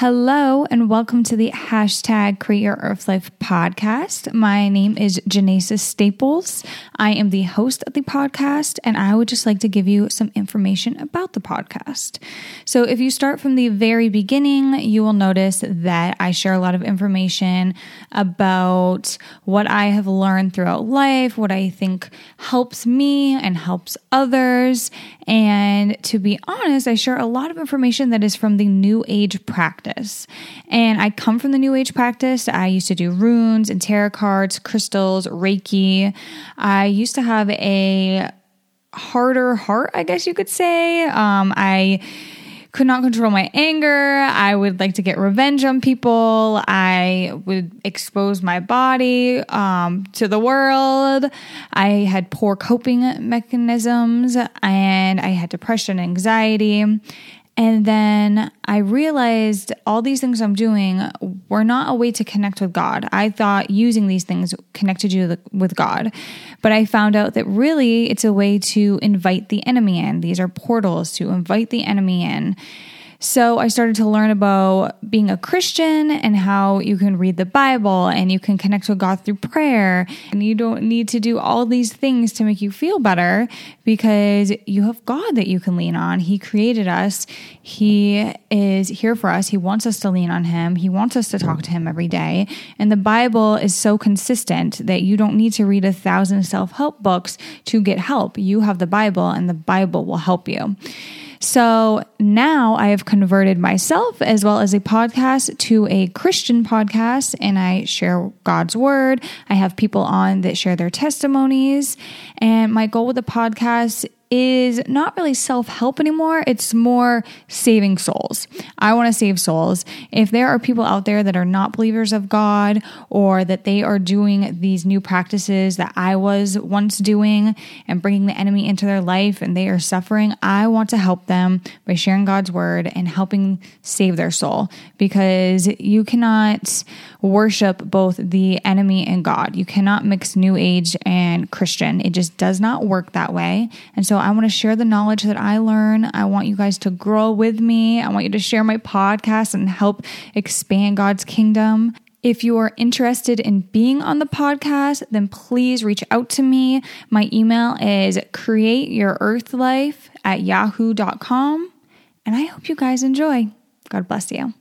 Hello, and welcome to the hashtag Create Your Earth Life podcast. My name is Janaisa Staples. I am the host of the podcast, and I would just like to give you some information about the podcast. So, if you start from the very beginning, you will notice that I share a lot of information about what I have learned throughout life, what I think helps me and helps others. And to be honest, I share a lot of information that is from the New Age practice. And I come from the New Age practice. I used to do runes and tarot cards, crystals, Reiki. I used to have a harder heart, I guess you could say. Um, I could not control my anger. I would like to get revenge on people. I would expose my body um, to the world. I had poor coping mechanisms and I had depression, anxiety. And then I realized all these things I'm doing were not a way to connect with God. I thought using these things connected you with God. But I found out that really it's a way to invite the enemy in. These are portals to invite the enemy in. So I started to learn about being a Christian and how you can read the Bible and you can connect with God through prayer. And you don't need to do all these things to make you feel better because you have God that you can lean on. He created us, He is here for us. He wants us to lean on Him, He wants us to talk to Him every day. And the Bible is so consistent that you don't need to read a thousand self help books to get help. You have the Bible, and the Bible will help you. So now I have converted myself as well as a podcast to a Christian podcast and I share God's word. I have people on that share their testimonies. And my goal with the podcast is not really self help anymore. It's more saving souls. I want to save souls. If there are people out there that are not believers of God or that they are doing these new practices that I was once doing and bringing the enemy into their life and they are suffering, I want to help them by sharing God's word and helping save their soul because you cannot worship both the enemy and God. You cannot mix New Age and Christian. It just does not work that way. And so I want to share the knowledge that I learn. I want you guys to grow with me. I want you to share my podcast and help expand God's kingdom. If you are interested in being on the podcast, then please reach out to me. My email is createyyourearthlife at yahoo.com. And I hope you guys enjoy. God bless you.